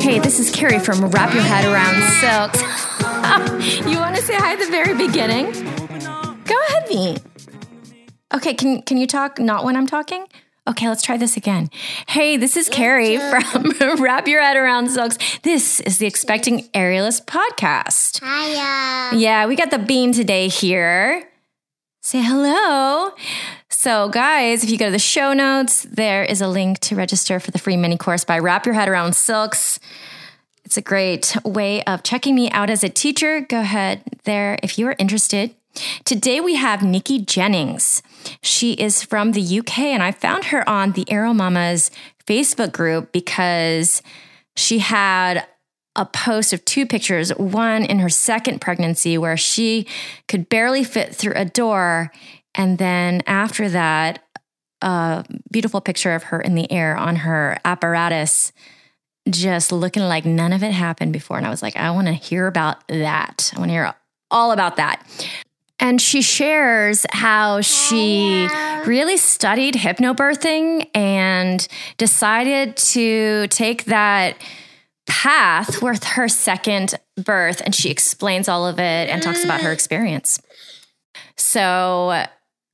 Hey, this is Kerry from Wrap Your Head Around Silks. Ah, you want to say hi at the very beginning? Go ahead, V. Okay, can can you talk not when I'm talking? Okay, let's try this again. Hey, this is Kerry from Wrap Your Head Around Silks. This is the Expecting Aerialist podcast. Hiya. Yeah, we got the bean today here. Say hello. So, guys, if you go to the show notes, there is a link to register for the free mini course by Wrap Your Head Around Silks. It's a great way of checking me out as a teacher. Go ahead there if you are interested. Today we have Niki Jennings. She is from the UK, and I found her on the Aero Mamas Facebook group because she had a post of two pictures one in her second pregnancy where she could barely fit through a door. And then after that a beautiful picture of her in the air on her apparatus just looking like none of it happened before. And i was like i want to hear about that. I want to hear all about that. And she shares how she really studied hypnobirthing and decided to take that path with her second birth and she explains all of it and talks about her experience. So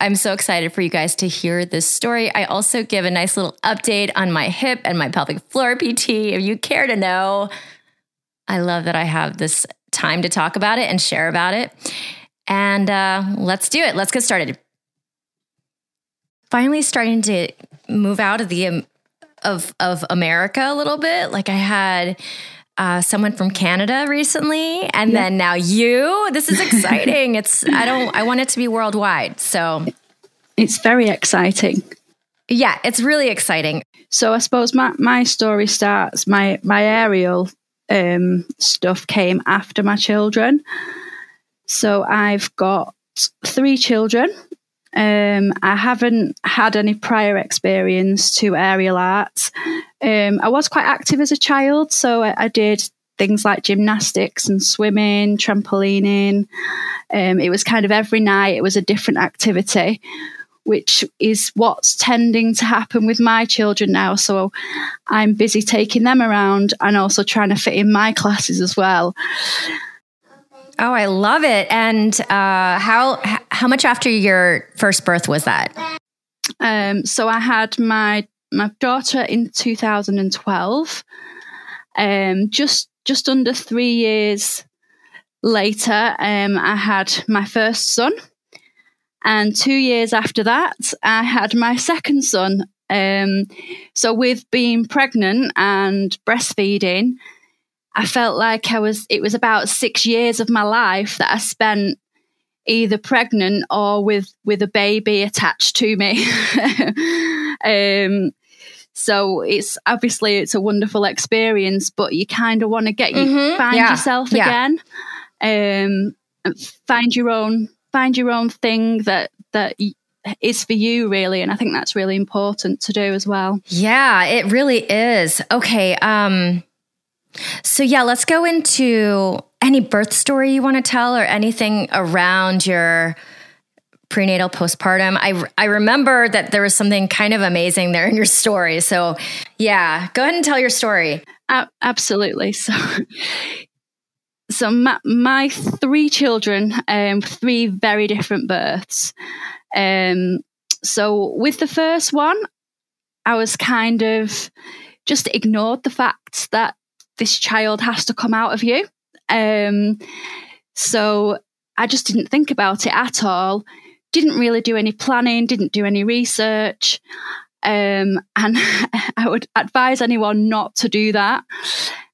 I'm so excited for you guys to hear this story. I also give a nice little update on my hip and my pelvic floor PT if you care to know. I love that I have this time to talk about it and share about it. And uh, let's do it. Let's get started. Finally, starting to move out of the um, of of America a little bit. Like I had uh, someone from Canada recently, and then now you. This is exciting. it's I don't I want it to be worldwide. So It's very exciting. yeah, it's really exciting. So I suppose my, my story starts my my aerial um, stuff came after my children. So I've got three children. Um, I haven't had any prior experience to aerial arts. Um, I was quite active as a child, so I, I did things like gymnastics and swimming, trampolining. Um, it was kind of every night. It was a different activity which is what's tending to happen with my children now. So I'm busy taking them around and also trying to fit in my classes as well. Oh, I love it. And uh, how how much after your first birth was that? Um, so I had my my daughter in 2012. Um, just just under three years later, um, I had my first son, and two years after that, I had my second son. Um, so with being pregnant and breastfeeding, I felt like I was. It was about six years of my life that I spent either pregnant or with with a baby attached to me. um, so it's obviously it's a wonderful experience, but you kind of want to get you Mhm. find Yeah. yourself Yeah. again, um, find your own find your own thing that that is for you really, and I think that's really important to do as well. Yeah, it really is. Okay. Um so yeah, let's go into any birth story you want to tell or anything around your prenatal postpartum. I I remember that there was something kind of amazing there in your story. So, yeah, go ahead and tell your story. A- absolutely. So, so my, my three children, um, three very different births. Um, so with the first one, I was kind of just ignored the fact that this child has to come out of you. Um, so I just didn't think about it at all. Didn't really do any planning. Didn't do any research. Um, and I would advise anyone not to do that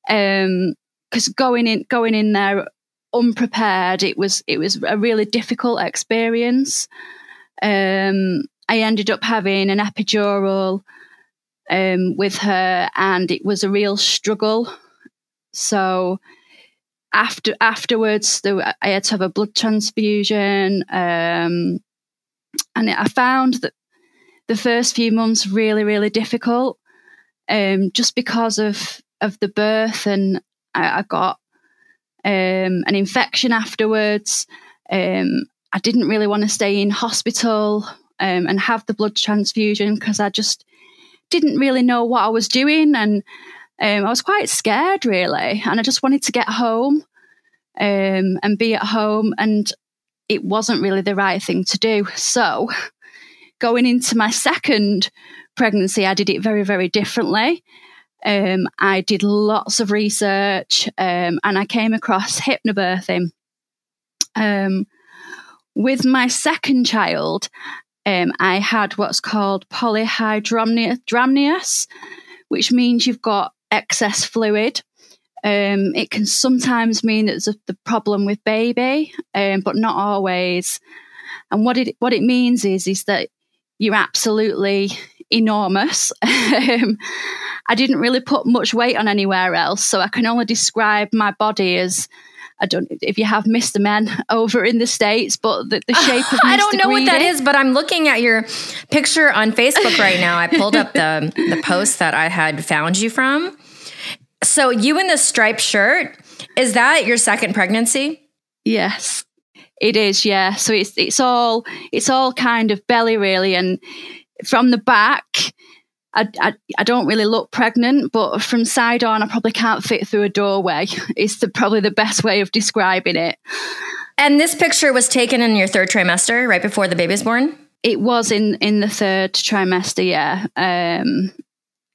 because going in going in there unprepared, it was it was a really difficult experience. Um, I ended up having an epidural um, with her, and it was a real struggle. So after afterwards, I had to have a blood transfusion, um, and I found that the first few months really really difficult, um, just because of of the birth, and I, I got um, an infection afterwards. Um, I didn't really want to stay in hospital um, and have the blood transfusion because I just didn't really know what I was doing. And um, I was quite scared, really. And I just wanted to get home um, and be at home. And it wasn't really the right thing to do. So, going into my second pregnancy, I did it very, very differently. Um, I did lots of research um, and I came across hypnobirthing. Um, with my second child, um, I had what's called polyhydramnios, which means you've got excess fluid. Um, it can sometimes mean it's a, the problem with baby, um, but not always. And what it what it means is is that you're absolutely enormous. Um, I didn't really put much weight on anywhere else, so I can only describe my body as I don't if you have Mr. Men over in the States, but the, the shape of Mr. I don't know Greedy, what that is, but I'm looking at your picture on Facebook right now. I pulled up the the post that I had found you from. So you in the striped shirt, is that your second pregnancy? Yes. It is, yeah. So it's it's all it's all kind of belly really and from the back I, I, I, don't really look pregnant, but from side on, I probably can't fit through a doorway. It's the, probably the best way of describing it. And this picture was taken in your third trimester, right before the baby's born? It was in, in the third trimester, yeah. Um,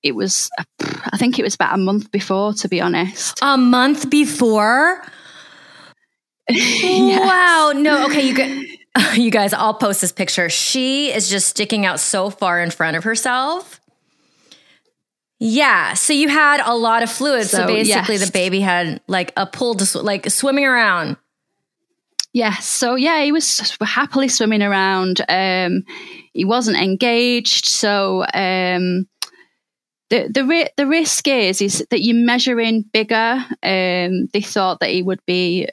it was, I think it was about a month before, to be honest. A month before? yes. Wow. No, okay, you you guys, I'll post this picture. She is just sticking out so far in front of herself. Yeah. So you had a lot of fluid. So, so basically, yes. the baby had like a pull to sw- like swimming around. Yes. So yeah, he was happily swimming around. Um, he wasn't engaged. So um, the the ri- the risk is is that you're measuring bigger. Um, they thought that he would be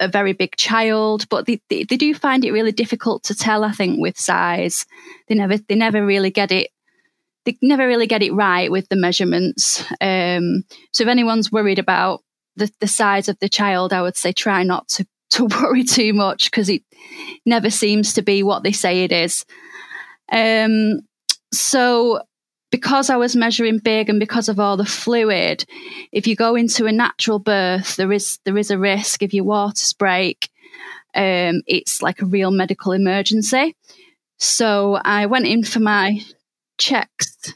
a very big child, but they, they, they do find it really difficult to tell. I think with size, they never they never really get it they never really get it right with the measurements. Um, so if anyone's worried about the, the size of the child, I would say try not to, to worry too much because it never seems to be what they say it is. Um, so because I was measuring big and because of all the fluid, if you go into a natural birth, there is there is a risk if your waters break. Um, it's like a real medical emergency. So I went in for my checks.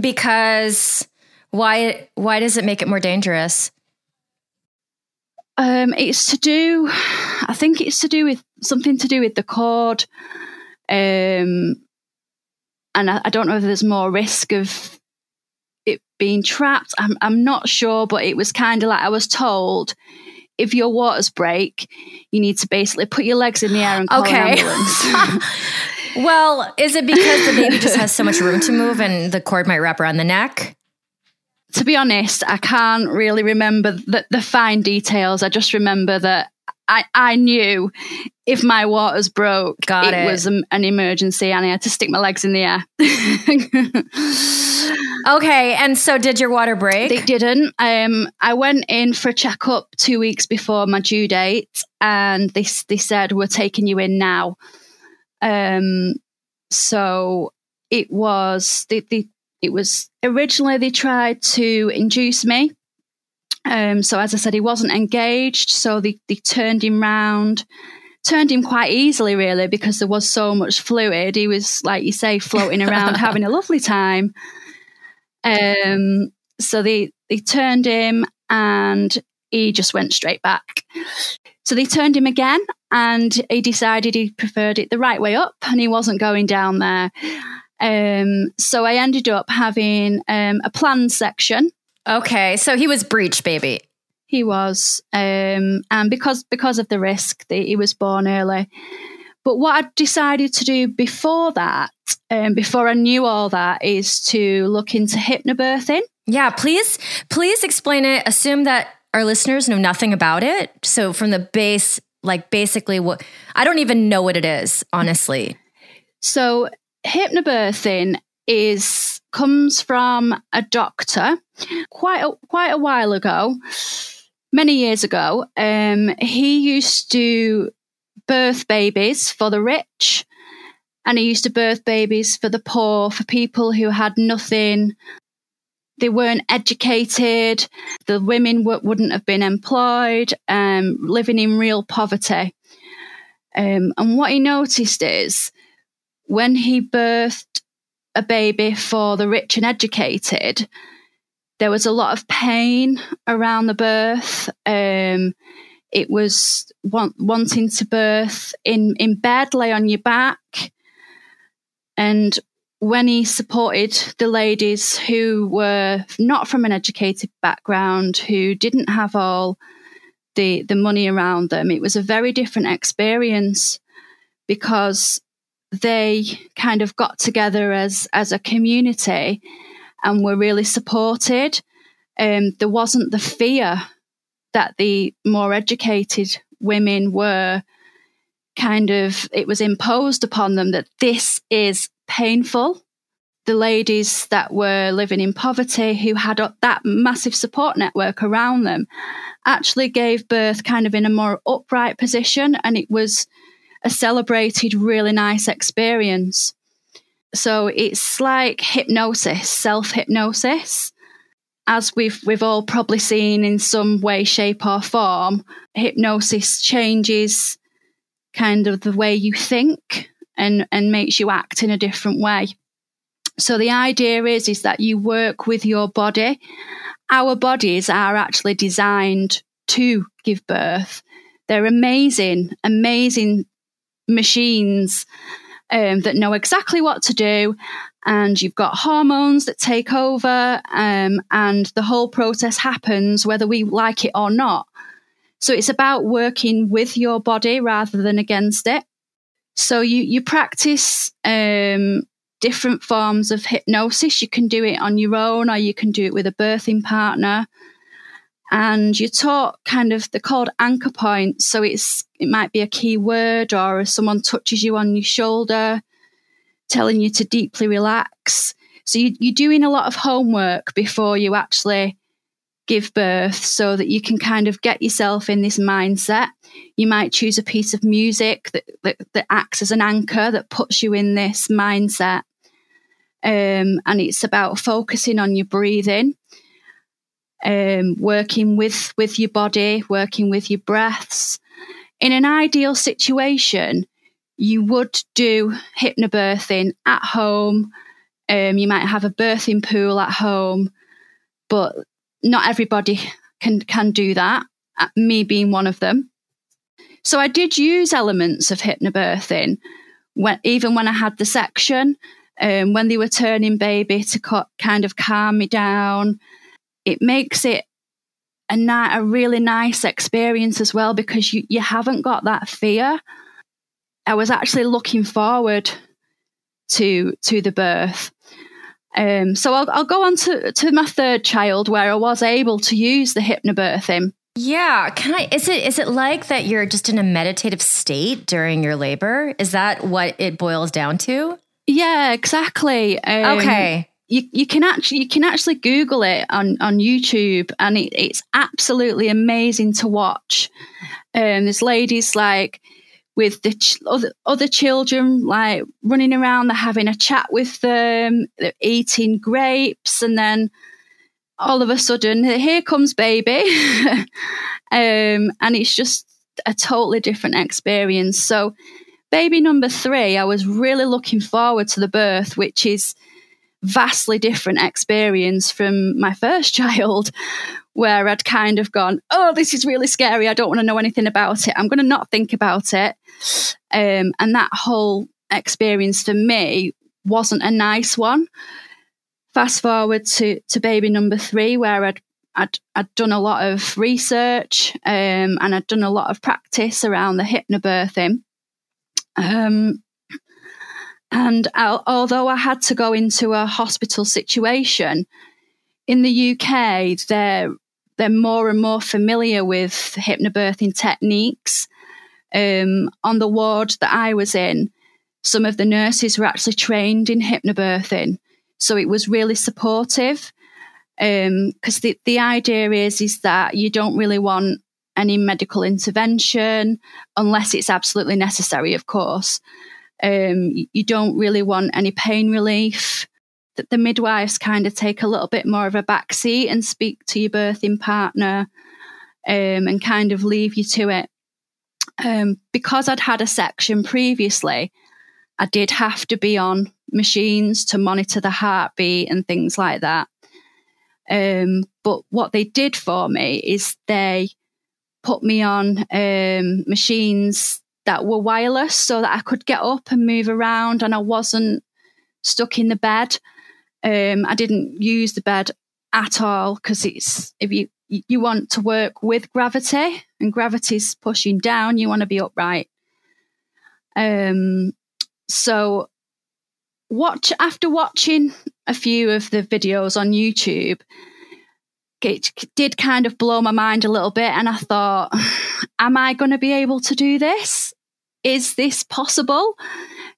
Because why why does it make it more dangerous? Um, it's to do, I think it's to do with something to do with the cord. Um, and I, I don't know if there's more risk of it being trapped. I'm, I'm not sure, but it was kind of like I was told if your waters break, you need to basically put your legs in the air and call okay. an ambulance. Well, is it because the baby just has so much room to move and the cord might wrap around the neck? To be honest, I can't really remember the, the fine details. I just remember that I, I knew if my waters broke, Got it, it. was an emergency and I had to stick my legs in the air. okay. And so did your water break? They didn't. Um, I went in for a checkup two weeks before my due date and they, they said, We're taking you in now. Um, so it was the, the it was originally they tried to induce me. Um, so as I said, he wasn't engaged, so they, they turned him round, turned him quite easily, really, because there was so much fluid. He was, like you say, floating around, having a lovely time. Um, so they they turned him, and he just went straight back. So they turned him again, and he decided he preferred it the right way up and he wasn't going down there. Um, so I ended up having um, a planned section. Okay, so he was breech baby. He was, um, and because because of the risk, the, he was born early. But what I decided to do before that, um, before I knew all that, is to look into hypnobirthing. Yeah, please, please explain it. Assume that our listeners know nothing about it. So from the base like basically what I don't even know what it is, honestly. So hypnobirthing is comes from a doctor quite a, quite a while ago, many years ago. Um, he used to birth babies for the rich, and he used to birth babies for the poor, for people who had nothing. They weren't educated. The women w- wouldn't have been employed, um, living in real poverty. Um, and what he noticed is when he birthed a baby for the rich and educated, there was a lot of pain around the birth. Um, it was want, wanting to birth in, in bed, lay on your back. And when he supported the ladies who were not from an educated background, who didn't have all the, the money around them, it was a very different experience because they kind of got together as, as a community and were really supported. Um, there wasn't the fear that the more educated women were kind of, it was imposed upon them that this is painful. The ladies that were living in poverty, who had that massive support network around them, actually gave birth kind of in a more upright position, and it was a celebrated, really nice experience. So it's like hypnosis, self hypnosis. As we've we've all probably seen in some way, shape, or form, hypnosis changes kind of the way you think and, and makes you act in a different way. So the idea is is that you work with your body. Our bodies are actually designed to give birth. They're amazing, amazing machines um, that know exactly what to do. And you've got hormones that take over, um, and the whole process happens whether we like it or not. So it's about working with your body rather than against it. So you you practice um, different forms of hypnosis. You can do it on your own, or you can do it with a birthing partner. And you're taught kind of they're called anchor points. So it's it might be a key word, or if someone touches you on your shoulder, telling you to deeply relax. So you, you're doing a lot of homework before you actually give birth so that you can kind of get yourself in this mindset. You might choose a piece of music that, that, that acts as an anchor that puts you in this mindset. Um, and it's about focusing on your breathing, um, working with, with your body, working with your breaths. In an ideal situation, you would do hypnobirthing at home. Um, you might have a birthing pool at home, but not everybody can can do that. Uh, me being one of them. So I did use elements of hypnobirthing when even when I had the section, um, when they were turning baby to co- kind of calm me down. It makes it a, ni- a really nice experience as well because you, you haven't got that fear. I was actually looking forward to to the birth um, so I'll, I'll go on to, to my third child where I was able to use the hypnobirthing. Yeah, can I is it is it like that you're just in a meditative state during your labor? Is that what it boils down to? Yeah, exactly. Um, okay. You, you can actually you can actually Google it on, on YouTube and it, it's absolutely amazing to watch. Um, there's ladies like with the ch- other, other children, like running around, they're having a chat with them, they're eating grapes, and then all of a sudden, here comes baby. um, and it's just a totally different experience. So, baby number three, I was really looking forward to the birth, which is vastly different experience from my first child where I'd kind of gone, oh, this is really scary. I don't want to know anything about it. I'm going to not think about it. Um, and that whole experience for me wasn't a nice one. Fast forward to, to baby number three, where I'd, I'd, I'd done a lot of research um, and I'd done a lot of practice around the hypnobirthing. Um, and I, although I had to go into a hospital situation, in the UK, they're they're more and more familiar with hypnobirthing techniques. Um, on the ward that I was in, some of the nurses were actually trained in hypnobirthing, so it was really supportive. Because um, the the idea is is that you don't really want any medical intervention unless it's absolutely necessary, of course. Um, you don't really want any pain relief. That the midwives kind of take a little bit more of a backseat and speak to your birthing partner um, and kind of leave you to it. Um, because I'd had a section previously, I did have to be on machines to monitor the heartbeat and things like that. Um, but what they did for me is they put me on um, machines that were wireless so that I could get up and move around and I wasn't stuck in the bed. Um, I didn't use the bed at all because it's if you you want to work with gravity and gravity's pushing down, you want to be upright. Um, so watch after watching a few of the videos on YouTube, it did kind of blow my mind a little bit, and I thought, am I going to be able to do this? Is this possible?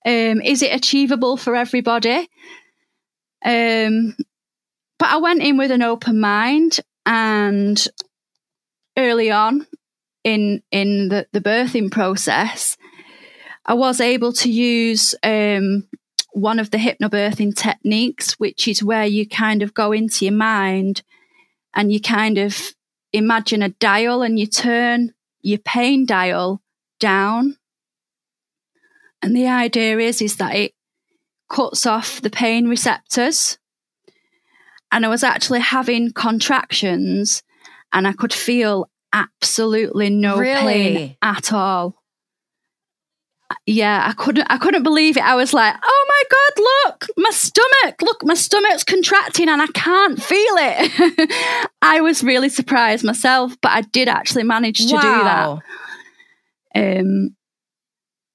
Um, is it achievable for everybody? Um, but I went in with an open mind, and early on in in the, the birthing process, I was able to use um, one of the hypnobirthing techniques, which is where you kind of go into your mind and you kind of imagine a dial and you turn your pain dial down. And the idea is, is that it cuts off the pain receptors. And I was actually having contractions and I could feel absolutely no really? pain at all yeah, I couldn't I couldn't believe it. I was like, "Oh my god, look, my stomach. Look, my stomach's contracting and I can't feel it." I was really surprised myself, but I did actually manage to wow. do that. Um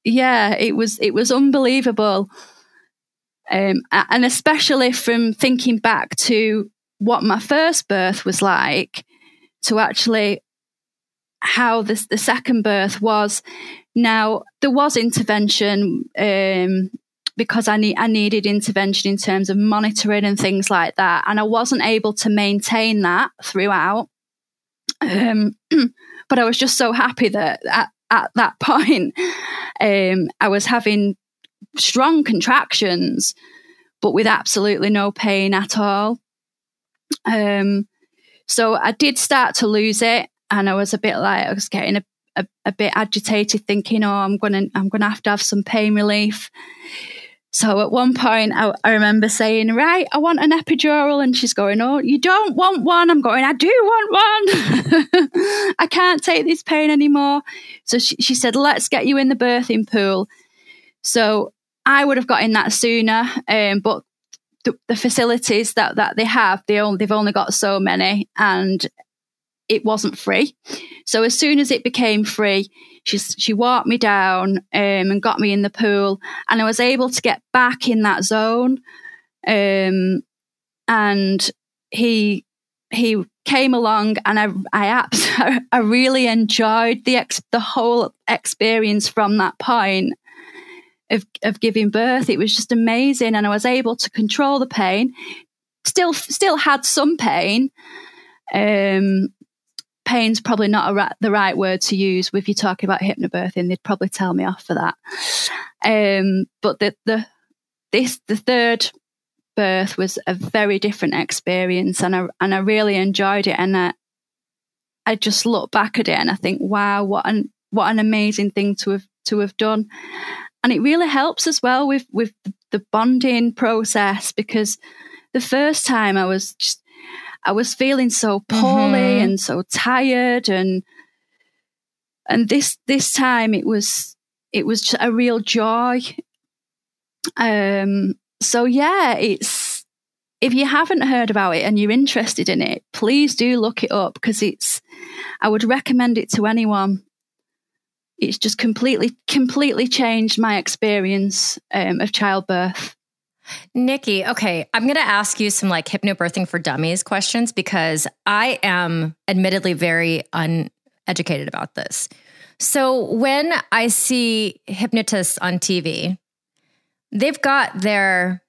yeah, it was it was unbelievable. Um and especially from thinking back to what my first birth was like to actually how the second birth was now, there was intervention um, because I, I needed intervention in terms of monitoring and things like that. And I wasn't able to maintain that throughout. Um, but I was just so happy that at, at that point, um, I was having strong contractions, but with absolutely no pain at all. Um, so I did start to lose it, and I was a bit like I was getting a a, a bit agitated, thinking, "Oh, I'm gonna I'm gonna have to have some pain relief." So at one point, I, I, remember saying, "Right, I want an epidural," and she's going, "Oh, you don't want one?" I'm going, "I do want one. I can't take this pain anymore." So she, she said, "Let's get you in the birthing pool." So I would have got in that sooner, um, but the, the, facilities that, that they have, they only, they've only got so many, and it wasn't free. So as soon as it became free, she she walked me down um, and got me in the pool, and I was able to get back in that zone. Um, and he he came along, and I I I really enjoyed the ex, the whole experience from that point of of giving birth. It was just amazing, and I was able to control the pain. Still still had some pain, um, pain's probably not ra- the right word to use if you're talking about hypnobirthing. They'd probably tell me off for that. Um, but the the this the third birth was a very different experience, and I and I really enjoyed it. And I, I just look back at it and I think, wow, what an what an amazing thing to have to have done. And it really helps as well with with the bonding process because the first time I was just I was feeling so poorly mm-hmm. and so tired and and this this time it was it was a real joy. Um so yeah, it's if you haven't heard about it and you're interested in it, please do look it up because it's I would recommend it to anyone. It's just completely completely changed my experience um, of childbirth. Niki, okay, I'm going to ask you some like hypnobirthing for dummies questions because I am admittedly very uneducated about this. So when I see hypnotists on TV, they've got their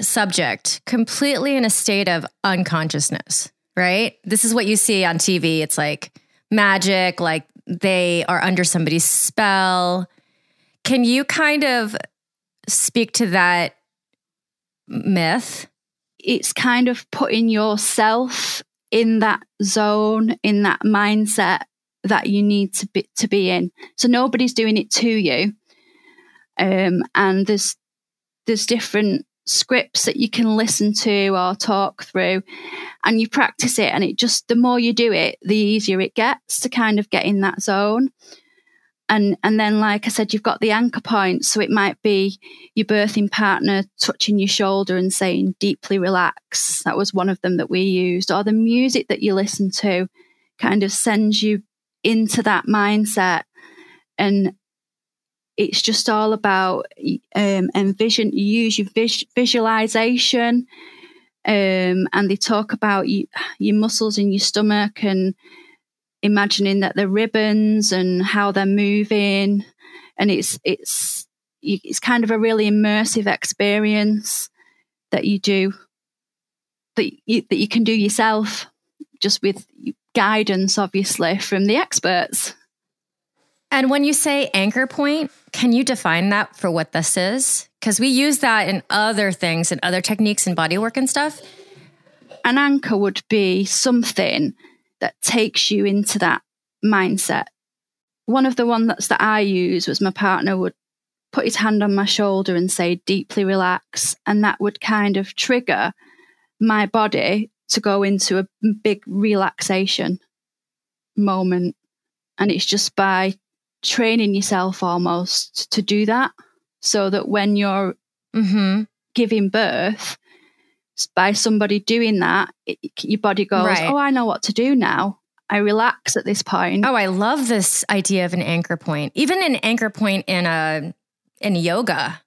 subject completely in a state of unconsciousness, right? This is what you see on TV. It's like magic, like they are under somebody's spell. Can you kind of speak to that myth? It's kind of putting yourself in that zone, in that mindset that you need to be to be in. So nobody's doing it to you. Um, and there's there's different scripts that you can listen to or talk through and you practice it and it just the more you do it the easier it gets to kind of get in that zone. And and then like i said you've got the anchor points so it might be your birthing partner touching your shoulder and saying deeply relax. That was one of them that we used. Or the music that you listen to kind of sends you into that mindset and it's just all about um, envision you use your vis- visualization um, and they talk about you, your muscles in your stomach and imagining that they're ribbons and how they're moving. And it's it's it's kind of a really immersive experience that you do that you, that you can do yourself just with guidance obviously from the experts and when you say anchor point can you define that for what this is because we use that in other things and other techniques and body work and stuff an anchor would be something that takes you into that mindset. One of the ones that I use was my partner would put his hand on my shoulder and say, deeply relax. And that would kind of trigger my body to go into a big relaxation moment. And it's just by training yourself almost to do that so that when you're mm-hmm. giving birth, by somebody doing that, it, your body goes, right. "Oh, I know what to do now." I relax at this point. Oh, I love this idea of an anchor point. Even an anchor point in a in yoga.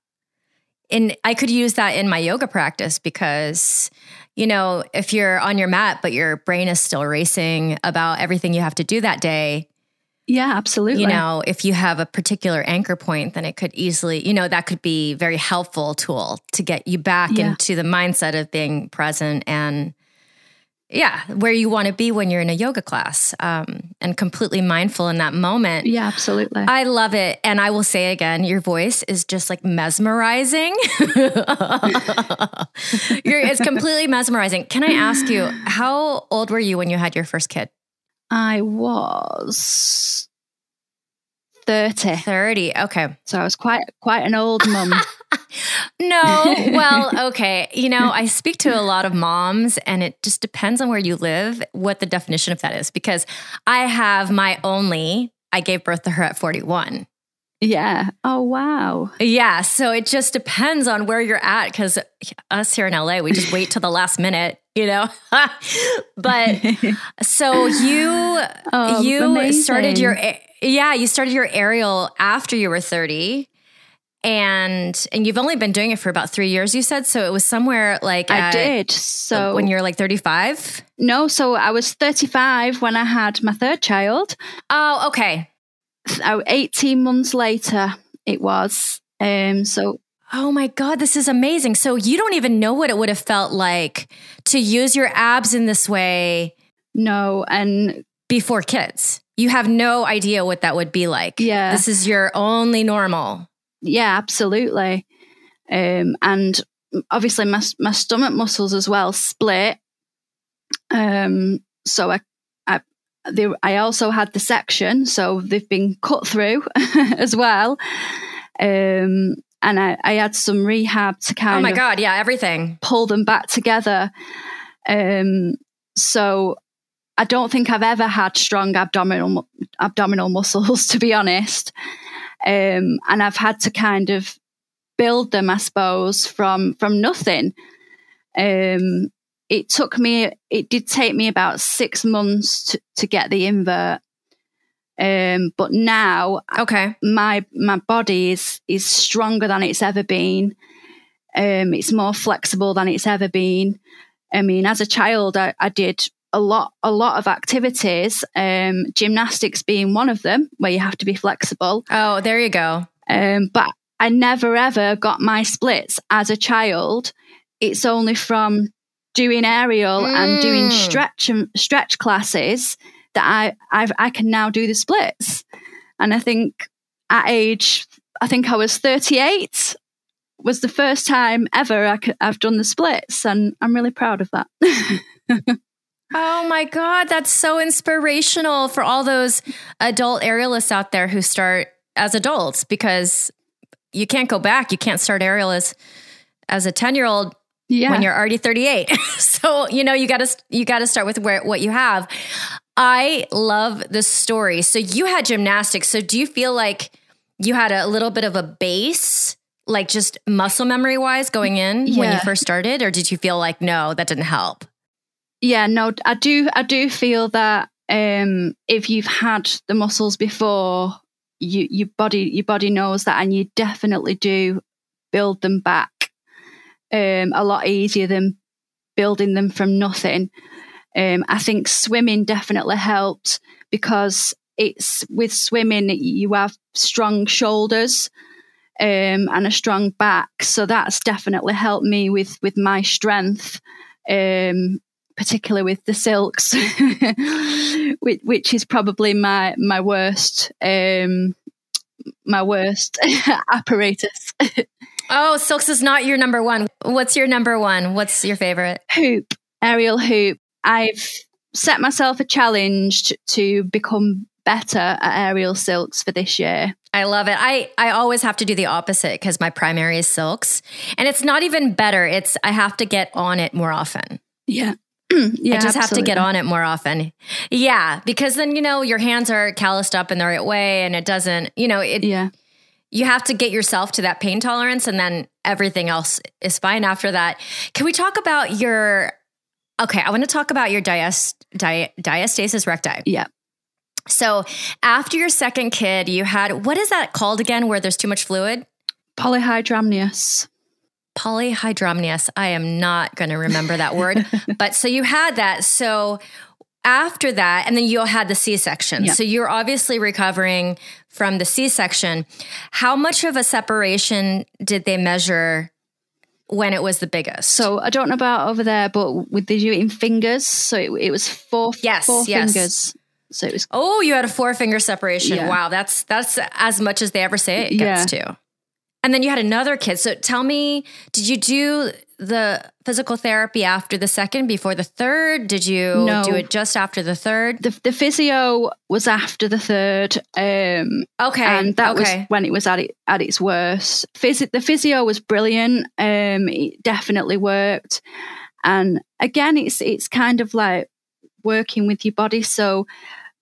And I could use that in my yoga practice because you know, if you're on your mat but your brain is still racing about everything you have to do that day, yeah, absolutely. You know, if you have a particular anchor point, then it could easily, you know, that could be very helpful tool to get you back yeah. into the mindset of being present and yeah, where you want to be when you're in a yoga class um, and completely mindful in that moment. Yeah, absolutely. I love it. And I will say again, your voice is just like mesmerizing. it's completely mesmerizing. Can I ask you, how old were you when you had your first kid? I was 30. 30. Okay. So I was quite quite an old mum. no. Well, okay. You know, I speak to a lot of moms and it just depends on where you live what the definition of that is because I have my only I gave birth to her at 41. Yeah. Oh, wow. Yeah. So it just depends on where you're at because us here in LA, we just wait till the last minute, you know? but so you, oh, you amazing. started your, yeah, you started your aerial after you were 30 and and you've only been doing it for about three years you said so it was somewhere like i did so when you're like 35 no so i was 35 when i had my third child oh okay 18 months later it was. Um, so Oh my God, this is amazing. So you don't even know what it would have felt like to use your abs in this way. No. And before kids, you have no idea what that would be like. Yeah. This is your only normal. Yeah, absolutely. Um, and obviously my, my stomach muscles as well split. Um, so I they, I also had the section, so they've been cut through as well. Um, and I, I, had some rehab to kind of. Oh my God, yeah, everything. Pull them back together. Um, so I don't think I've ever had strong abdominal abdominal muscles, to be honest. Um, and I've had to kind of build them, I suppose, from from nothing. Um, it took me it did take me about six months to, to get the invert um, but now okay. my my body is is stronger than it's ever been. Um, it's more flexible than it's ever been. I mean as a child i, I did a lot a lot of activities. Um, gymnastics being one of them where you have to be flexible. Oh there you go. Um, but i never ever got my splits as a child. It's only from doing aerial mm. and doing mm. stretch and stretch classes that I I've, I can now do the splits. And I think at age, I think I was 38 was the first time ever I could, I've done the splits, and I'm really proud of that. oh my God, that's so inspirational for all those adult aerialists out there who start as adults because you can't go back. You can't start aerial as, as a 10 year old yeah. when you're already 38. so, you know, you got to you got to start with where what you have. I love this story. So you had gymnastics. So do you feel like you had a little bit of a base like just muscle memory wise going in yeah. when you first started or did you feel like no, that didn't help? Yeah, no, I do I do feel that um if you've had the muscles before you your body your body knows that and you definitely do build them back um, a lot easier than building them from nothing. Um, I think swimming definitely helped because it's with swimming you have strong shoulders um, and a strong back, so that's definitely helped me with with my strength, um, particularly with the silks, which, which, is probably my my worst um, my worst apparatus. Oh, silks is not your number one. What's your number one? What's your favorite? Hoop, aerial hoop. I've set myself a challenge to become better at aerial silks for this year. I love it. I, I always have to do the opposite because my primary is silks. And it's not even better. It's I have to get on it more often. Yeah. yeah, I just absolutely. have to get on it more often. Yeah, because then you know your hands are calloused up in the right way, and it doesn't. You know, it. Yeah you have to get yourself to that pain tolerance and then everything else is fine after that. Can we talk about your Okay, I want to talk about your diast, di, diastasis recti. Yeah. So, after your second kid, you had what is that called again where there's too much fluid? Polyhydramnios. Polyhydramnios. I am not going to remember that word. but so you had that. So, after that, and then you had the C section. So you're obviously recovering from the C section. How much of a separation did they measure when it was the biggest? So I don't know about over there, but with the you in fingers, so it, it was four, yes, four yes. fingers. So it was. Oh, you had a four finger separation. Yeah. Wow, that's that's as much as they ever say it gets yeah. to. And then you had another kid. So tell me, did you do the physical therapy after the second, before the third? Did you no. do it just after the third? The, the physio was after the third. Um, okay, and that okay. was when it was at it, at its worst. Physi- the physio was brilliant. Um, it definitely worked. And again, it's it's kind of like working with your body. So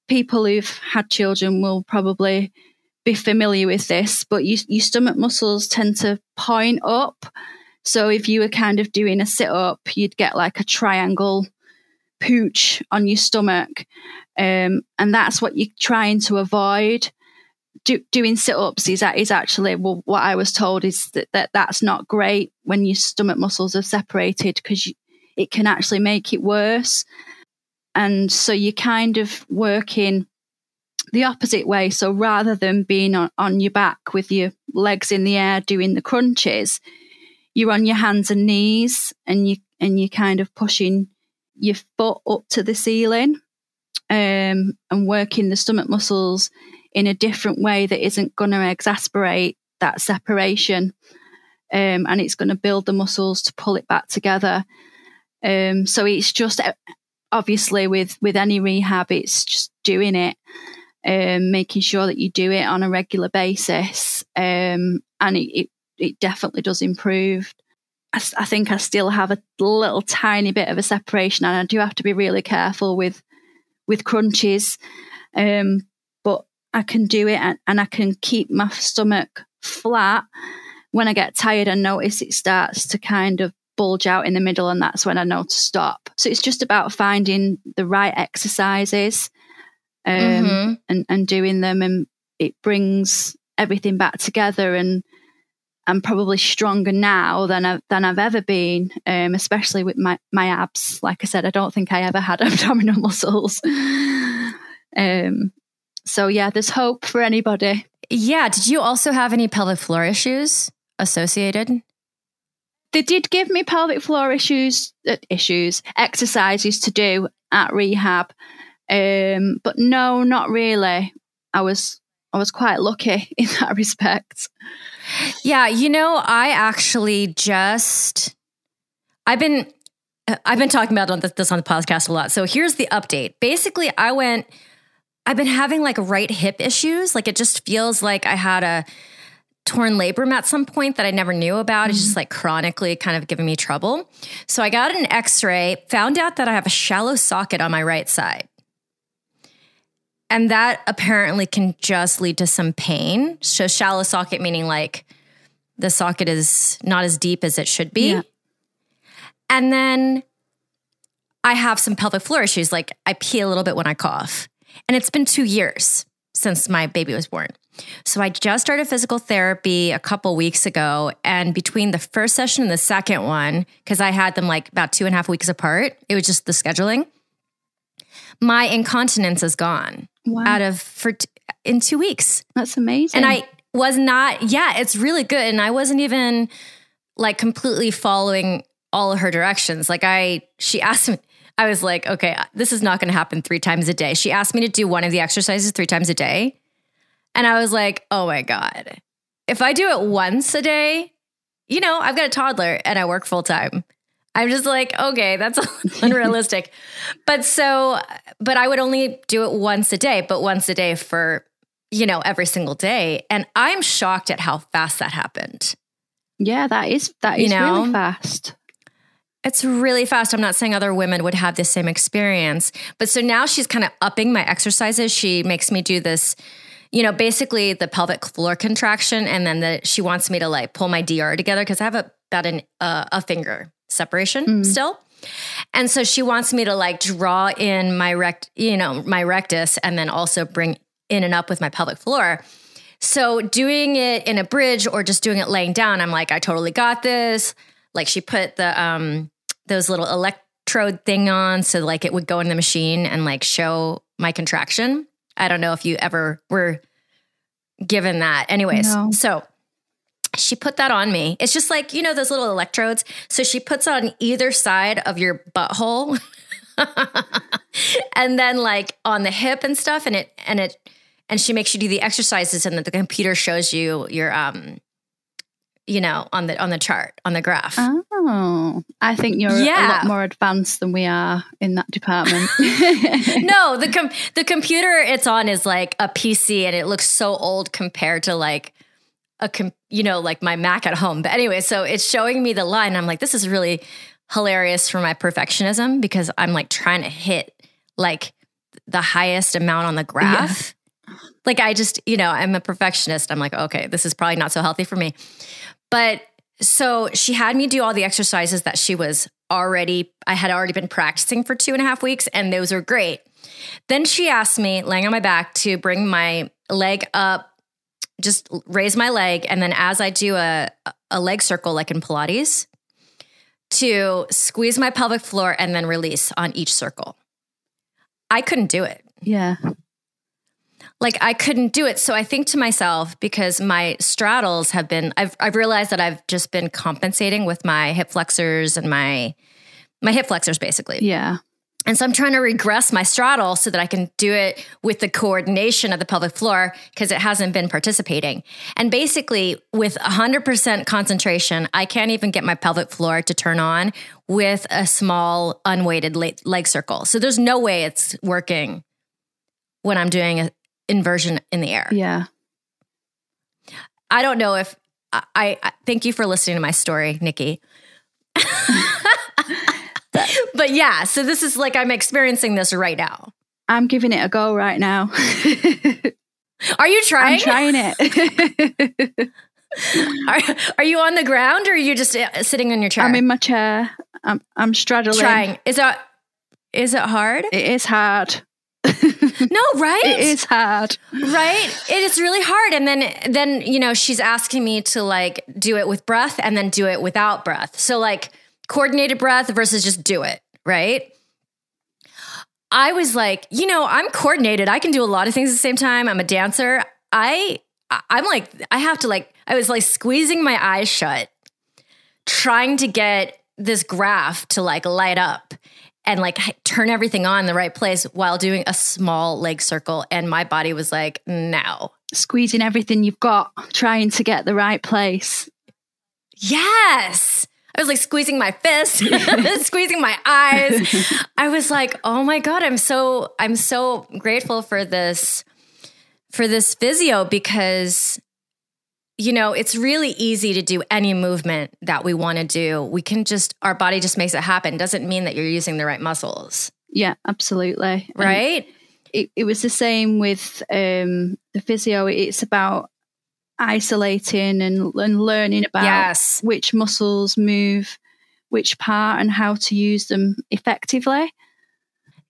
people who've had children will probably be familiar with this, but you, your stomach muscles tend to point up. So if you were kind of doing a sit up, you'd get like a triangle pooch on your stomach. Um, and that's what you're trying to avoid. Do, doing sit ups is, is actually well, what I was told is that, that that's not great when your stomach muscles are separated because it can actually make it worse. And so you're kind of working the opposite way. So rather than being on, on your back with your legs in the air doing the crunches, you're on your hands and knees and you and you're kind of pushing your foot up to the ceiling um, and working the stomach muscles in a different way that isn't going to exasperate that separation. Um, and it's going to build the muscles to pull it back together. Um, so it's just obviously with with any rehab, it's just doing it um, making sure that you do it on a regular basis. Um, and it, it, it, definitely does improve. I, think I still have a little tiny bit of a separation, and I do have to be really careful with with crunches. Um, but I can do it, and, and I can keep my stomach flat. When I get tired, I notice it starts to kind of bulge out in the middle, and that's when I know to stop. So it's just about finding the right exercises um, mm-hmm. and and doing them, and it brings everything back together. And I'm probably stronger now than I, than I've ever been, um, especially with my my abs. Like I said, I don't think I ever had abdominal muscles. um, so yeah, there's hope for anybody. Yeah. Did you also have any pelvic floor issues associated? They did give me pelvic floor issues, uh, issues, exercises to do at rehab. Um, but no, not really. I was I was quite lucky in that respect. Yeah, you know, I actually just I've been I've been talking about this on the podcast a lot. So here's the update. Basically, I went I've been having like right hip issues. Like it just feels like I had a torn labrum at some point that I never knew about. Mm-hmm. It's just like chronically kind of giving me trouble. So I got an x-ray, found out that I have a shallow socket on my right side. And that apparently can just lead to some pain. So, shallow socket meaning like the socket is not as deep as it should be. Yeah. And then I have some pelvic floor issues. Like I pee a little bit when I cough. And it's been two years since my baby was born. So I just started physical therapy a couple weeks ago. And between the first session and the second one, because I had them like about two and a half weeks apart, it was just the scheduling, my incontinence is gone wow. out of for t- in two weeks. That's amazing. And I was not, yeah, it's really good. And I wasn't even like completely following all of her directions. Like I, she asked me, I was like, okay, uh, this is not going to happen three times a day. She asked me to do one of the exercises three times a day. And I was like, oh my God. If I do it once a day, you know, I've got a toddler and I work full time. I'm just like, okay, that's unrealistic. but so, but I would only do it once a day, but once a day for, you know, every single day. And I'm shocked at how fast that happened. Yeah, that is, that is you know? really fast. It's really fast. I'm not saying other women would have the same experience. But so now she's kind of upping my exercises. She makes me do this, you know, basically the pelvic floor contraction. And then the, she wants me to like pull my DR together because I have a, about an, uh, a finger separation mm. still. And so she wants me to like draw in my rect, you know, my rectus and then also bring in and up with my pelvic floor. So doing it in a bridge or just doing it laying down, I'm like, I totally got this. Like she put the um those little electrode thing on so like it would go in the machine and like show my contraction. I don't know if you ever were given that. Anyways, no. so she put that on me. It's just like, you know, those little electrodes. So she puts it on either side of your butthole. and then like on the hip and stuff and it and it and she makes you do the exercises and the, the computer shows you your um you know on the on the chart on the graph oh i think you're yeah. a lot more advanced than we are in that department no the com- the computer it's on is like a pc and it looks so old compared to like a you know like my mac at home. But anyway so it's showing me the line. I'm like this is really hilarious for my perfectionism because i'm like trying to hit like the highest amount on the graph. Yeah. like i just you know i'm a perfectionist. I'm like okay this is probably not so healthy for me. But so she had me do all the exercises that she was already I had already been practicing for two and a half weeks, and those were great. Then she asked me, laying on my back, to bring my leg up just raise my leg and then as I do a a leg circle like in Pilates to squeeze my pelvic floor and then release on each circle. I couldn't do it. Yeah. Like I couldn't do it. So I think to myself because my straddles have been I've I've realized that I've just been compensating with my hip flexors and my my hip flexors basically. Yeah. And so I'm trying to regress my straddle so that I can do it with the coordination of the pelvic floor because it hasn't been participating. And basically, with 100% concentration, I can't even get my pelvic floor to turn on with a small unweighted leg circle. So there's no way it's working when I'm doing an inversion in the air. Yeah. I don't know if I, I thank you for listening to my story, Niki. but yeah, so this is like I'm experiencing this right now. I'm giving it a go right now. are you trying? I'm trying it. are, are you on the ground or are you just uh, sitting in your chair? I'm in my chair. I'm I'm straddling. Trying. Is that is it hard? It is hard. no, right? It is hard. Right? It is really hard. And then then, you know, she's asking me to like do it with breath and then do it without breath. So like coordinated breath versus just do it, right? I was like, you know, I'm coordinated. I can do a lot of things at the same time. I'm a dancer. I I'm like I have to like I was like squeezing my eyes shut trying to get this graph to like light up. and like turn everything on in the right place while doing a small leg circle. And my body was like, no. Squeezing everything you've got, trying to get the right place. Yes. I was like squeezing my fist, squeezing my eyes. I was like, "Oh my god, I'm so I'm so grateful for this for this physio because you know, it's really easy to do any movement that we want to do. We can just our body just makes it happen. Doesn't mean that you're using the right muscles. Yeah, absolutely. Right? It, it was the same with um, the physio. It's about isolating and, and learning about yes. which muscles move which part and how to use them effectively.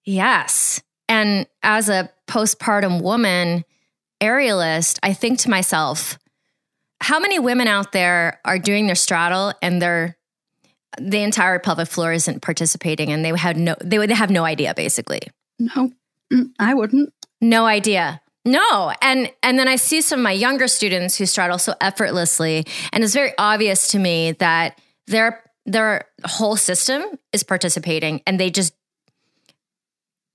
Yes. And as a postpartum woman, aerialist, I think to myself, how many women out there are doing their straddle and their the entire pelvic floor isn't participating and they had no they would have no idea basically. No. Mm, I wouldn't. No idea. No, and and then I see some of my younger students who straddle so effortlessly, and it's very obvious to me that their their whole system is participating, and they just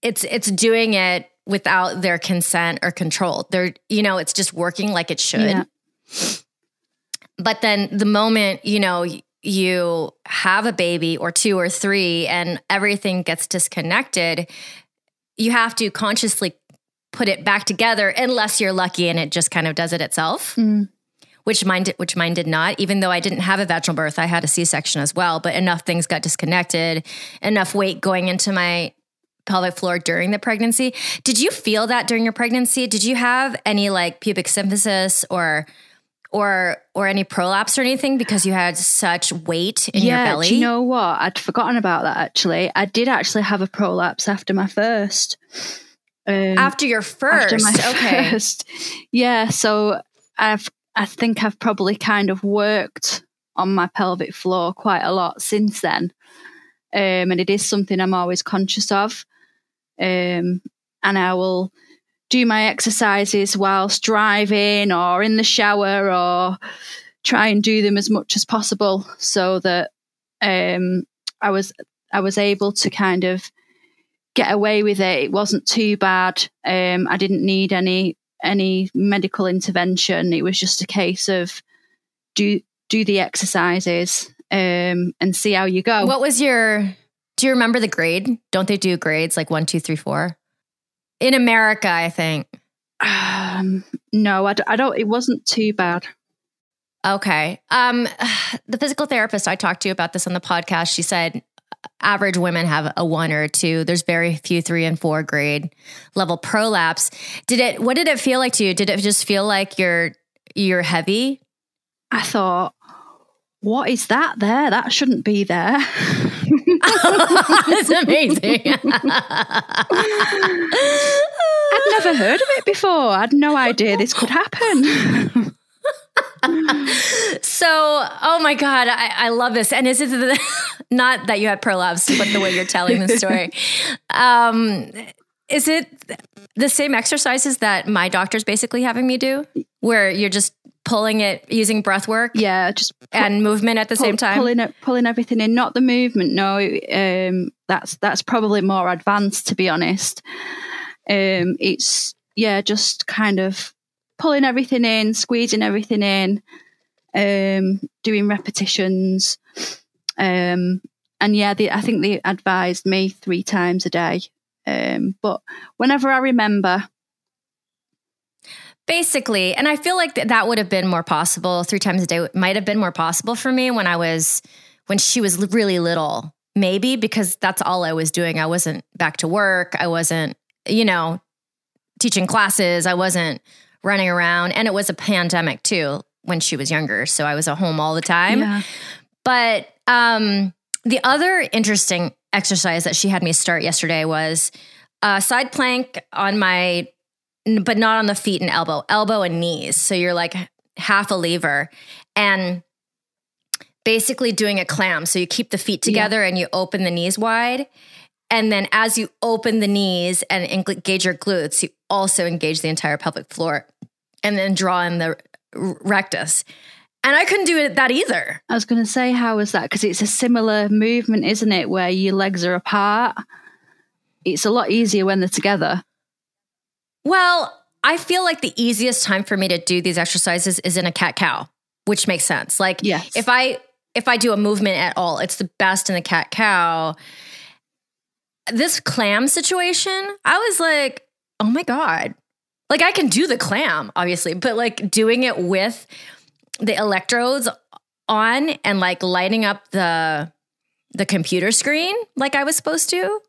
it's it's doing it without their consent or control. They're you know it's just working like it should. Yeah. But then the moment you know you have a baby or two or three, and everything gets disconnected, you have to consciously put it back together unless you're lucky and it just kind of does it itself. Mm. Which mine, did, which mine did not. Even though I didn't have a vaginal birth, I had a C-section as well. But enough things got disconnected, enough weight going into my pelvic floor during the pregnancy. Did you feel that during your pregnancy? Did you have any like pubic symphysis or or or any prolapse or anything because you had such weight in yeah, your belly? you know what? I'd forgotten about that actually. I did actually have a prolapse after my first. Um, after your first, after my okay. First. Yeah, so I've I think I've probably kind of worked on my pelvic floor quite a lot since then. Um, and it is something I'm always conscious of. Um, and I will do my exercises whilst driving or in the shower or try and do them as much as possible so that um, I was I was able to kind of get away with it. It wasn't too bad. Um, I didn't need any any medical intervention. It was just a case of do do the exercises um, and see how you go. What was your? Do you remember the grade? Don't they do grades like one, two, three, four? In America, I think. Um, no, I d- I don't. It wasn't too bad. Okay. Um, the physical therapist I talked to about this on the podcast, she said average women have a one or a two. There's very few three and four grade level prolapse. Did it? What did it feel like to you? Did it just feel like you're you're heavy? I thought, what is that there? That shouldn't be there. That's amazing. I'd never heard of it before. I had no idea this could happen. so, oh my God, I, I love this. And is it the, not that you had prolapse, but the way you're telling the story? Um, is it the same exercises that my doctor's basically having me do, where you're just pulling it using breath work? Yeah, just and movement at the pull, same time. Pulling it, pulling everything in, not the movement. No, um, that's that's probably more advanced, to be honest. Um, it's yeah, just kind of pulling everything in, squeezing everything in, um, doing repetitions. Um, and yeah, they, I think they advised me three times a day. Um, but whenever I remember, basically, and I feel like th- that would have been more possible. Three times a day might have been more possible for me when I was when she was really little. Maybe because that's all I was doing. I wasn't back to work. I wasn't, you know, teaching classes. I wasn't running around. And it was a pandemic too when she was younger. So I was at home all the time. Yeah. But um, the other interesting exercise that she had me start yesterday was a side plank on my, but not on the feet and elbow, elbow and knees. So you're like half a lever and basically doing a clam. So you keep the feet together yeah. and you open the knees wide. And then as you open the knees and engage your glutes, you also engage the entire pelvic floor and then draw in the rectus. And I couldn't do it that either. I was going to say, how was that? Because it's a similar movement, isn't it? Where your legs are apart. It's a lot easier when they're together. Well, I feel like the easiest time for me to do these exercises is in a cat cow, which makes sense. Like Yes. if I if I do a movement at all, it's the best in the cat cow. This clam situation, I was like, oh my God. Like I can do the clam, obviously, but like doing it with the electrodes on and like lighting up the the computer screen like I was supposed to.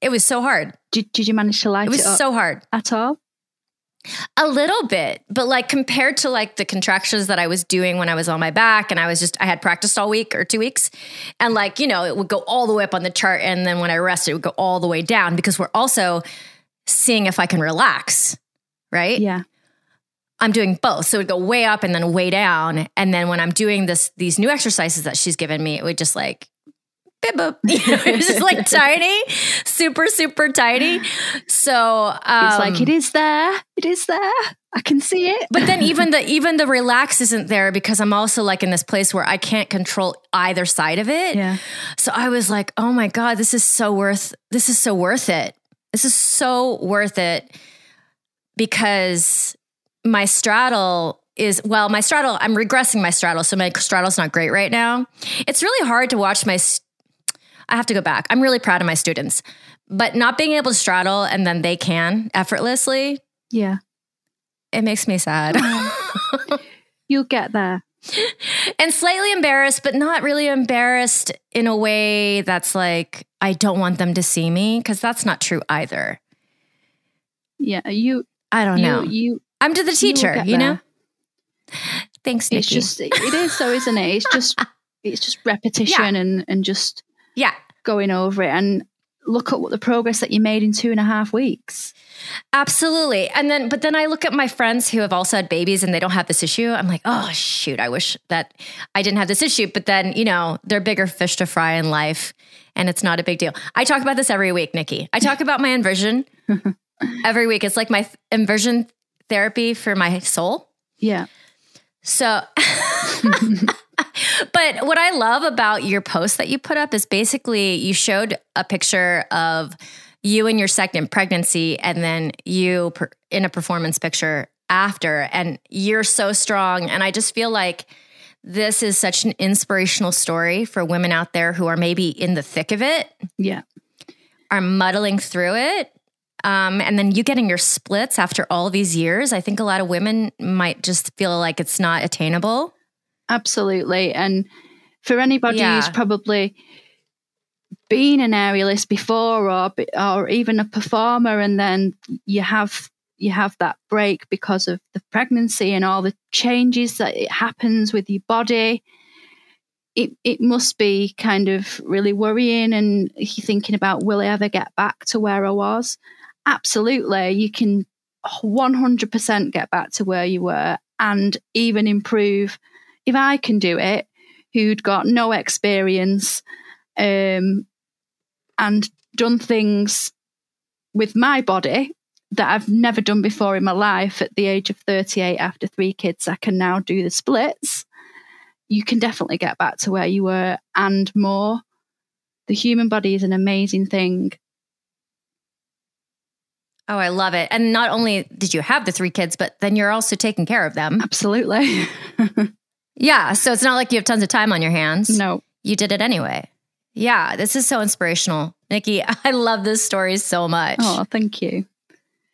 It was so hard. Did, did you manage to light It it, was so hard. at all? A little bit, but like compared to like the contractions that I was doing when I was on my back and I was just, I had practiced all week or two weeks. And like, you know, it would go all the way up on the chart. And then when I rested, it would go all the way down because we're also seeing if I can relax, right? Yeah. I'm doing both. So it would go way up and then way down. And then when I'm doing this, these new exercises that she's given me, it would just like, beep, boop. You know, it's just like tiny, super, super tiny. So um, It's like, it is there. It is there. I can see it. but then even the even the relax isn't there because I'm also like in this place where I can't control either side of it. yeah. So I was like, "Oh my god, this is so worth this is so worth it. This is so worth it because my straddle is well, my straddle, I'm regressing my straddle, so my straddle's not great right now. It's really hard to watch my I have to go back. I'm really proud of my students. But not being able to straddle and then they can effortlessly, Yeah. it makes me sad. You'll get there. and slightly embarrassed, but not really embarrassed in a way that's like, I don't want them to see me because that's not true either. Yeah. You, I don't you, know. you, I'm to the teacher, get you, know? Thanks, Niki. It's just, it is so, isn't it? It's just, it's just repetition and, and just yeah, going over it and look at what the progress that you made in two and a half weeks. absolutely. And then, but then I look at my friends who have also had babies and they don't have this issue. I'm like, oh, shoot, I wish that I didn't have this issue. But then, you know, they're bigger fish to fry in life and it's not a big deal. I talk about this every week, Niki. I talk about my inversion every week. It's like my th- inversion therapy for my soul. Yeah. So, but what I love about your post that you put up is basically you showed a picture of you in your second pregnancy and then you per, in a performance picture after. And you're so strong. And I just feel like this is such an inspirational story for women out there who are maybe in the thick of it, Yeah. are muddling through it. Um, and then you getting your splits after all these years, I think a lot of women might just feel like it's not attainable. Absolutely. And for anybody Yeah. who's probably been an aerialist before or or even a performer and then you have you have that break because of the pregnancy and all the changes that it happens with your body it it must be kind of really worrying and thinking about will I ever get back to where I was absolutely you can 100% get back to where you were and even improve if I can do it, who'd got no experience um, and done things with my body that I've never done before in my life at the age of 38 after three kids, I can now do the splits. You can definitely get back to where you were and more. The human body is an amazing thing. Oh, I love it. And not only did you have the three kids, but then you're also taking care of them. Absolutely. Yeah. So it's not like you have tons of time on your hands. no. You did it anyway. Yeah. This is so inspirational. Niki, I love this story so much. Oh, thank you.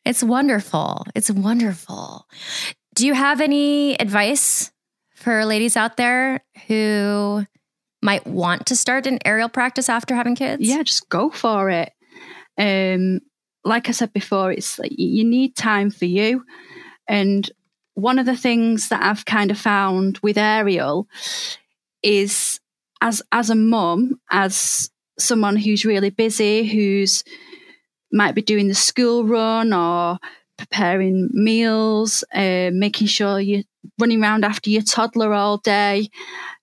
It's wonderful. It's wonderful. Do you have any advice for ladies out there who might want to start an aerial practice after having kids? yeah, just go for it. Um, like I said before, it's like you need time for you. And one of the things that I've kind of found with aerial is as as a mum, as someone who's really busy, who's might be doing the school run or preparing meals, uh, making sure you're running around after your toddler all day.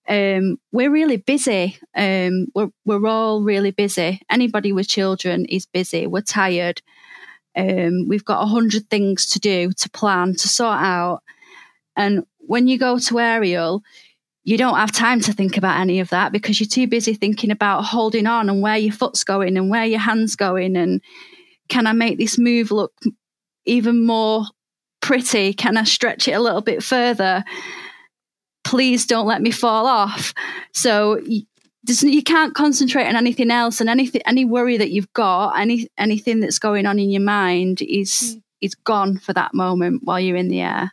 Um, we're really busy. Um, we're we're all really busy. Anybody with children is busy. We're tired. Um, we've got a hundred things to do, to plan, to sort out. And when you go to aerial, you don't have time to think about any of that because you're too busy thinking about holding on and where your foot's going and where your hand's going and can I make this move look even more pretty? Can I stretch it a little bit further? Please don't let me fall off. So you can't concentrate on anything else, and anything, any worry that you've got, any anything that's going on in your mind is mm. is gone for that moment while you're in the air.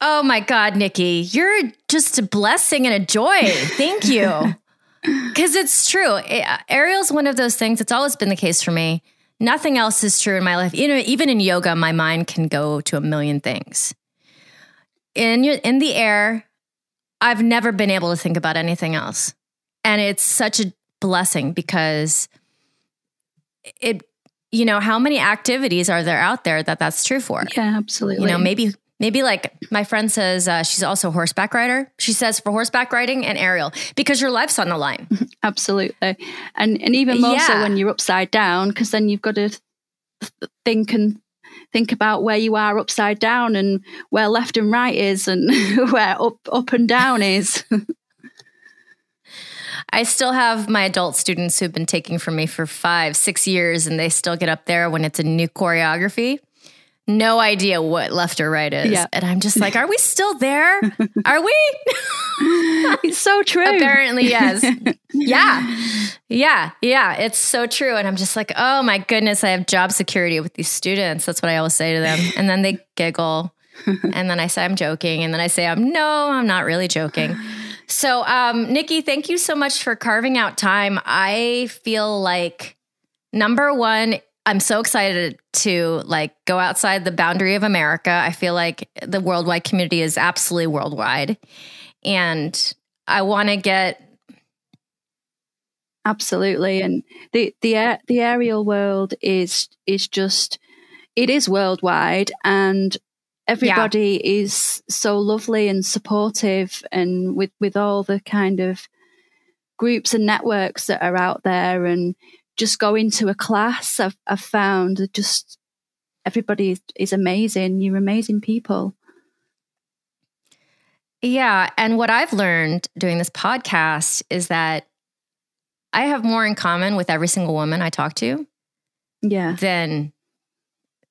Oh my God, Niki, you're just a blessing and a joy. Thank you. Because it's true. It, aerial's one of those things. It's always been the case for me. Nothing else is true in my life. You know, even in yoga, my mind can go to a million things. In your, in the air, I've never been able to think about anything else. And it's such a blessing because it, you know, how many activities are there out there that that's true for? Yeah, absolutely. You know, maybe Maybe like my friend says uh, she's also a horseback rider. She says for horseback riding and aerial because your life's on the line. Absolutely, and and even more yeah. so when you're upside down because then you've got to think and think about where you are upside down and where left and right is and where up up and down is. I still have my adult students who've been taking from me for five, six years, and they still get up there when it's a new choreography no idea what left or right is. Yeah. And I'm just like, are we still there? Are we? it's so true. Apparently, yes. yeah. Yeah. Yeah. It's so true. And I'm just like, oh my goodness, I have job security with these students. That's what I always say to them. And then they giggle. and then I say, I'm joking. And then I say, I'm no, I'm not really joking. So, um, Niki, thank you so much for carving out time. I feel like number one, I'm so excited to like go outside the boundary of America. I feel like the worldwide community is absolutely worldwide. And I want to get absolutely and the the the aerial world is is just it is worldwide and everybody yeah. is so lovely and supportive and with with all the kind of groups and networks that are out there and just go into a class, I've, I've found that just everybody is, is amazing. You're amazing people. Yeah. And what I've learned doing this podcast is that I have more in common with every single woman I talk to. Yeah. Than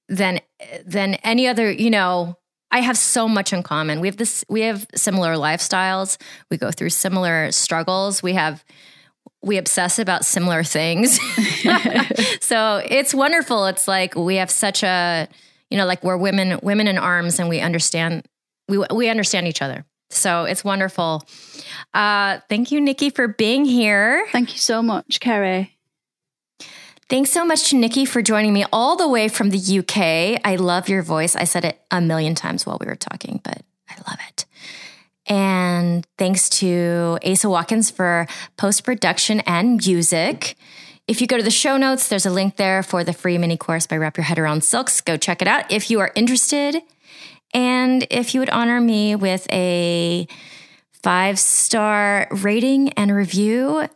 than than any other, you know, I have so much in common. We have this we have similar lifestyles. We go through similar struggles. We have we obsess about similar things. so it's wonderful. It's like we have such a, you know, like we're women, women in arms, and we understand we we understand each other. So it's wonderful. Uh, thank you, Niki, for being here. Thank you so much, Kerry. Thanks so much to Niki for joining me all the way from the UK. I love your voice. I said it a million times while we were talking, but I love it. And thanks to Asa Watkins for post production and music. If you go to the show notes, there's a link there for the free mini course by Wrap Your Head Around Silks. Go check it out if you are interested. And if you would honor me with a five star rating and review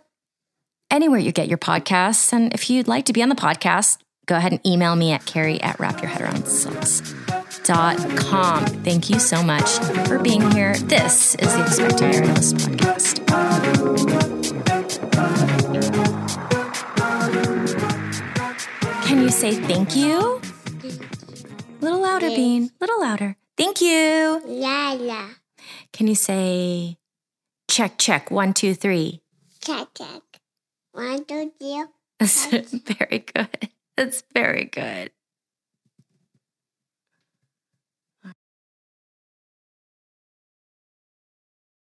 anywhere you get your podcasts. And if you'd like to be on the podcast, go ahead and email me at kerry at wrapyourheadaroundsilks.com. Thank you so much for being here. This is the Expecting Aerialist podcast. Can you say thank you? A little louder, yes. Bean. A little louder. Thank you. Yeah, yeah. Can you say check, check, one, two, three? Check, check. One, two, three. Very good. That's very good.